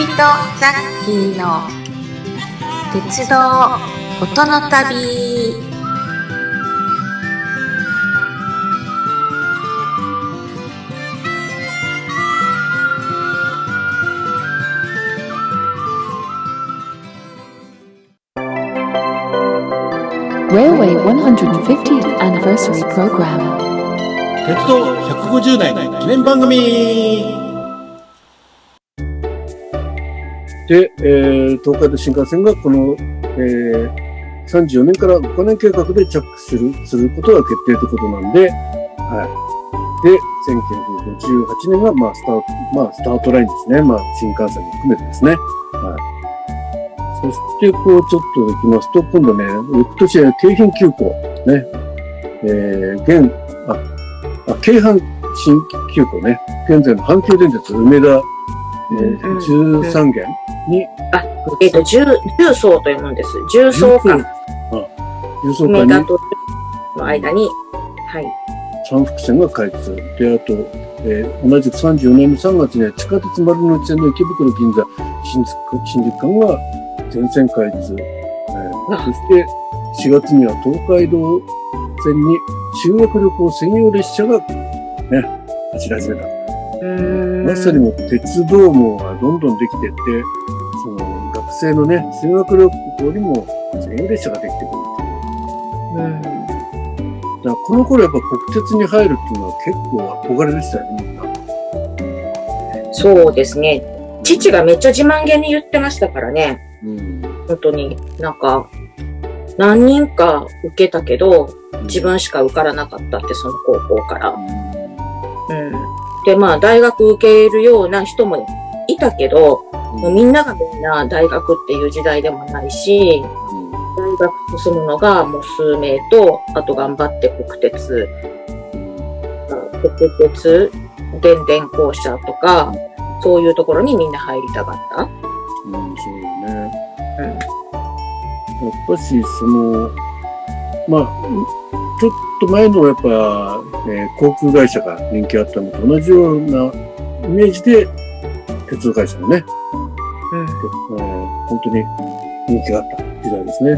人ジャッキーの鉄道音の旅。鉄道150年記念番組で、えー、東海道新幹線がこの、えー、34年から5年計画で着手するすることが決定ということなんで、はい。で、1958年が、まあ、スタート、まあ、スタートラインですね。まあ、新幹線も含めてですね。はい。そして、こう、ちょっと行きますと、今度ね、翌年は京浜急行、ね。えー、現、あ、あ京阪新急行ね。現在の阪急電鉄梅田、えー、13元に、あ、えっ、ー、と、重、重曹と読むんです。重曹間。重曹間に。の間に、はい。三福線が開通。で、あと、えー、同じく34年の3月には地下鉄丸の内線の池袋銀座新宿新宿間が全線開通。えー、そして4月には東海道線に修学旅行専用列車がね、走り始めた。まさにも鉄道網がどんどんできてって、その学生のね、修学旅行にも専用列車ができてくるっていう。うん。だからこの頃やっぱ国鉄に入るっていうのは結構憧れでしたよね、みんな。そうですね。父がめっちゃ自慢げに言ってましたからね。うん。本当になんか、何人か受けたけど、自分しか受からなかったって、その高校から。うん。で、まあ、大学受けるような人もいたけど、もうみんながみんな大学っていう時代でもないし、大学進むのがもう数名と、あと頑張って国鉄、国鉄、電電公社とか、そういうところにみんな入りたかった。うん、そうよね。うん。やっぱし、その、まあ、ちょっと前のやっぱ、えー、航空会社が人気あったのと同じようなイメージで、鉄道会社のね、うん、えー、本当に人気があった時代ですね。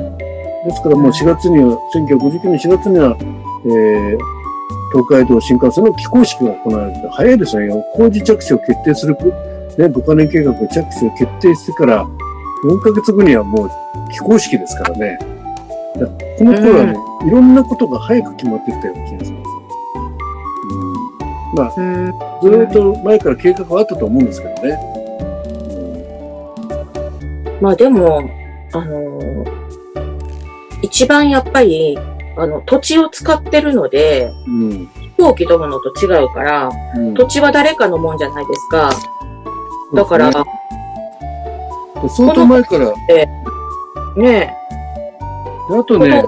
ですからもう4月には、1959年4月には、えー、東海道新幹線の起工式が行われて、早いですね。工事着手を決定する、ね、部下年計画の着手を決定してから、4ヶ月後にはもう起工式ですからね。この頃はね、いろんなことが早く決まってきたような気がします。うん、まあ、ずっと前から計画はあったと思うんですけどね。うん、まあでも、あのー、一番やっぱり、あの、土地を使ってるので、うん、飛行機飛ぶのと違うから、うん、土地は誰かのもんじゃないですか。だから、ね、相当前から。ねえ。あとね、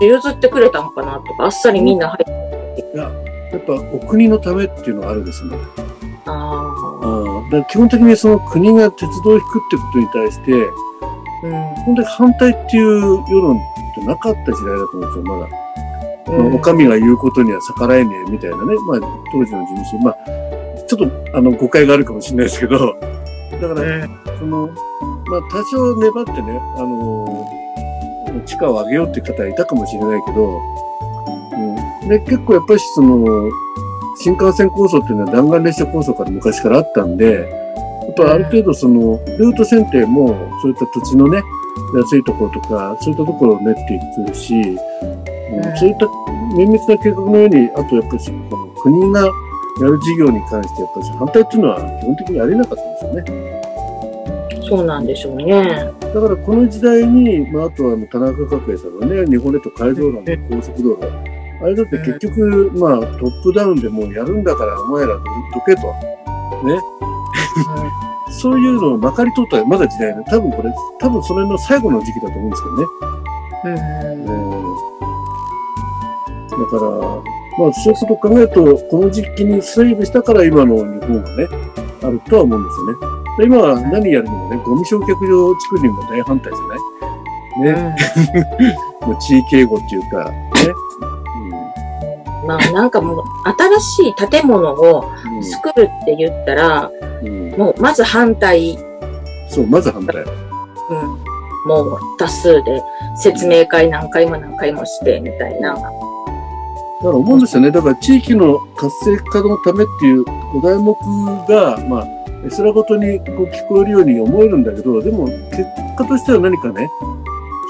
譲ってくれたのかなとか、あっさりみんな入って。いや、やっぱお国のためっていうのがあるんですね。ああ。だ基本的にその国が鉄道を引くってことに対して、うん、本当に反対っていう世論ってなかった時代だと思うんですよ、まだ。うん、お上が言うことには逆らえねえみたいなね、まあ、当時の事務所、まあ、ちょっと、あの、誤解があるかもしれないですけど、だから、その、まあ、多少粘ってね、あの地価を上げようって方はいたかもしれないけど、うん、で結構やっぱりその、新幹線構想っていうのは弾丸列車構想から昔からあったんで、やっぱある程度その、ルート選定もそういった土地のね、安いところとか、そういったところを練っていくし、うん、そういった綿密な計画のように、あとやっぱりこの国がやる事業に関してやっぱり反対っていうのは基本的にありなかったんですよね。そうなんでしょうね。だからこの時代に、まあ、あとは田中角栄さんのね、日本列島改造論の高速道路。あれだって結局、まあ、トップダウンでもうやるんだからお前らどけと。ね。そういうのをまかり通ったまだ時代ね。多分これ、多分それの最後の時期だと思うんですけどね。うん、だから、まあ、そういうことを考えると、この時期に整備したから今の日本がね、あるとは思うんですよね。今は何やるにもね、ゴミ焼却場作るにも大反対じゃない？ね。うん、もう地域英語っていうか、ね。うん、まあなんかもう新しい建物を作るって言ったら、うん、もうまず反対そう、まず反対。うん。もう多数で説明会何回も何回もしてみたいな。だから思うんですよね。だから地域の活性化のためっていうお題目が、まあ、絵面ごとにこう聞こえるように思えるんだけど、でも結果としては何かね、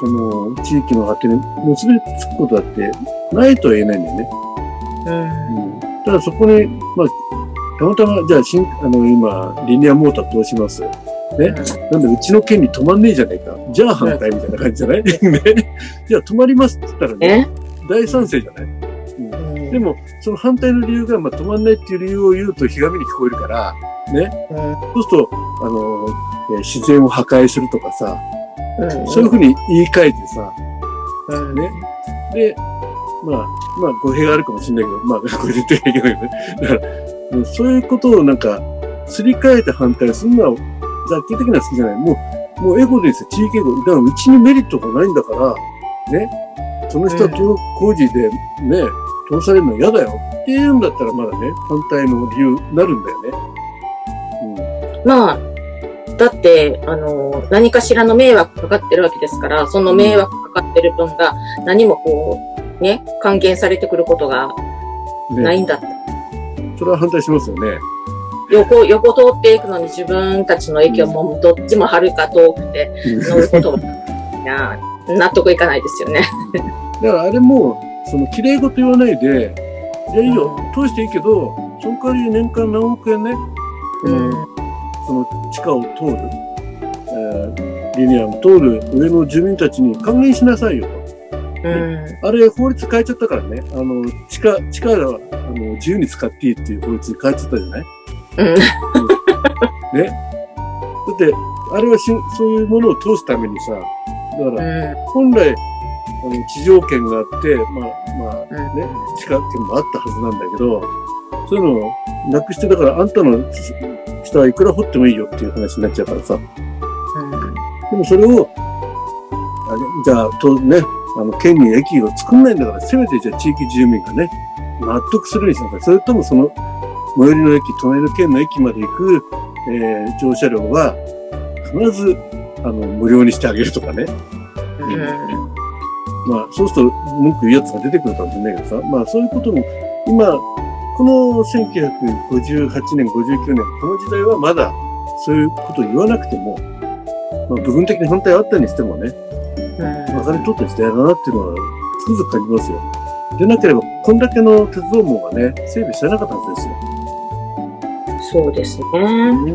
その地域の果てに結びつくことだってないとは言えないんだよね。うん。うん、ただそこに、まあ、たまたま、じゃあ、新、あの、今、リニアモーター通します。ね。なんで、うちの県に止まんねえじゃねえか。じゃあ反対みたいな感じじゃない？ね。じゃあ止まりますって言ったらね、大賛成じゃない、うん、でも、その反対の理由が、まあ、止まんないっていう理由を言うと、ひがみに聞こえるから、ね。そうすると、あの、自然を破壊するとかさ、そういうふうに言い換えてさ、ね。で、まあ、まあ、語弊があるかもしれないけど、まあ、これ絶対いけないよね。だから、そういうことをなんか、すり替えて反対するのは、雑記的には好きじゃない。もう、もうエゴですよ、地域エゴ。だから、うちにメリットがないんだから、ね。その人は工事でね、通されるの嫌だよって言うんだったらまだね、反対の理由になるんだよね。うん、まあ、だって、あの、何かしらの迷惑かかってるわけですから、その迷惑かかってる分が何もこう、ね、還元されてくることがないんだって。ね、それは反対しますよね。横、横通っていくのに自分たちの駅はもうどっちもはるか遠くて乗ることが、いや、納得いかないですよね。だからあれも、その綺麗事言わないで、いやいいよ、通していいけど、その代わり年間何億円ね、うん、その地下を通る、えー、リニアを通る上の住民たちに還元しなさいよと。うん、あれ法律変えちゃったからね、あの、地下、地下はあの自由に使っていいっていう法律に変えちゃったじゃない、うん、ね。だって、あれはしそういうものを通すためにさ、だから、本来、あの地上権があって、まあ、まあね、地下権もあったはずなんだけど、そういうのをなくして、だからあんたの下はいくら掘ってもいいよっていう話になっちゃうからさ。うん、でもそれを、あれじゃあ、とね、あの、県に駅を作んないんだから、せめてじゃあ地域住民がね、納得するにしなさい。それともその、最寄りの駅、隣の県の駅まで行く、えー、乗車料は、必ず、あの、無料にしてあげるとかね。うん、まあ、そうすると、文句言うやつが出てくるかもしれないけどさ、まあ、そういうことも、今、この1958年、59年、この時代はまだそういうことを言わなくても、まあ、部分的に反対あったにしてもね、分かり取った時代だなっていうのはつくづく感じますよ。でなければ、こんだけの鉄道網がね、整備してなかったはずですよ。そうですね。うん、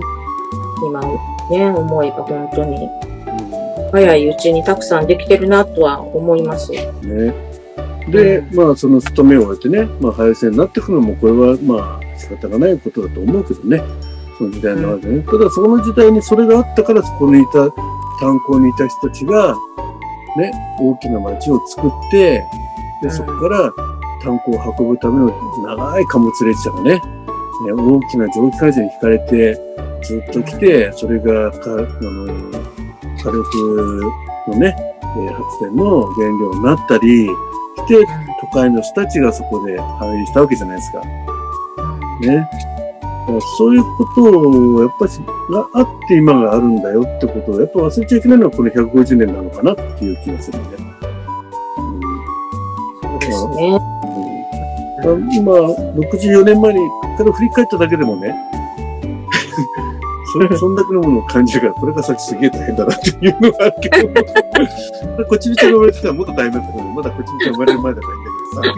今ね、思えば本当に、早いうちにたくさんできてるなとは思います。ね。で、まあ、その務めを終えてね、まあ、廃線になっていくのも、これは、まあ、仕方がないことだと思うけどね。その時代の中でね。ただ、その時代にそれがあったから、そこにいた、炭鉱にいた人たちが、ね、大きな町を作って、で、そこから炭鉱を運ぶための長い貨物列車がね、ね大きな蒸気機関車に引かれて、ずっと来て、それがか、あの、火力のね、発電の原料になったり、都会の人たちがそこで繁栄したわけじゃないですか。ね。そういうことを、やっぱり、があって今があるんだよってことを、やっぱ忘れちゃいけないのはこの150年なのかなっていう気がするね。そうですね。うん、今、64年前にから振り返っただけでもね、そ そんだけのものを感じるから、これが先すげえ大変だなっていうのがあるけど、こっちみちが生まれてたらもっと大変だったけど、まだこっちみちが生まれる前だからいいんだけどさ。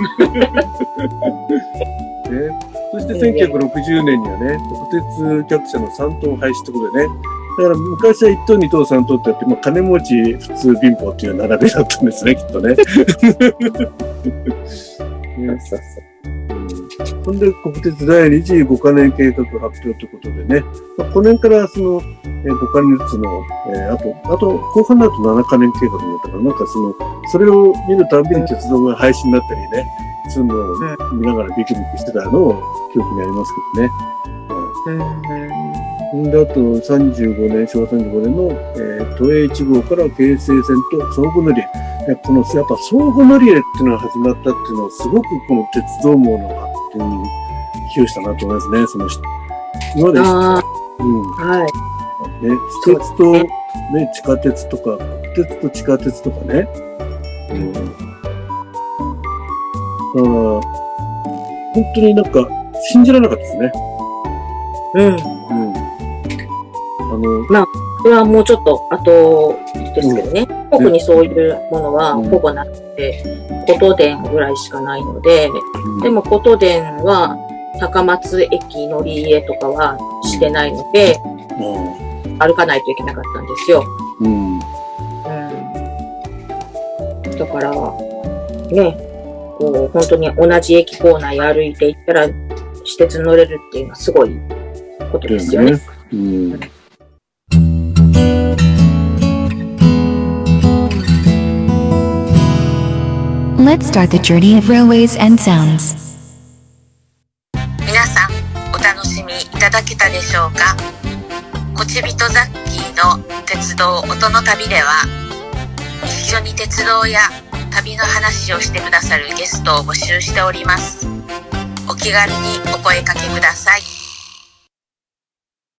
ね、そして1960年にはね、国鉄客車の3トン廃止ってことでね、だから昔は1トン、2トン、3トンってやって、まあ、金持ち、普通、貧乏っていう並びだったんですね、きっとね。ねほんで、国鉄第25カ年計画発表ということでね、まあ、5年からその、えー、5カ年ずつの、えー、あと、あと、後半だと7カ年計画になったから、なんかその、それを見るたびに鉄道が廃止になったりね、そういうのを見ながらビクビクしてたのを記憶にありますけどね。うん、で、あと35年、昭和35年の、えー、都営1号から京成線と相互乗り。入この、やっぱ相互乗り入れっていうのが始まったっていうのは、すごくこの鉄道網の発展に寄与したなと思いますね、その、今まで、うん。はい。私鉄と、ね、地下鉄とか、国鉄と地下鉄とかね。うん。だから、本当になんか、信じられなかったですね。うん。うん。あの、まあ、これはもうちょっと後ですけどね。うん、特にそういうものはほぼなくて、琴電ぐらいしかないので、うん、でも琴電は高松駅乗り入れとかはしてないので、うん、歩かないといけなかったんですよ。うん。うん、だから、ね、こう、本当に同じ駅構内歩いていったら、私鉄乗れるっていうのはすごいことですよね。うん Let's start the journey of railways and sounds. 皆さん、お楽しみいただけたでしょうか？こちびとザッキーの鉄道音の旅では、一緒に鉄道や旅の話をしてくださるゲストを募集しております。お気軽にお声かけください。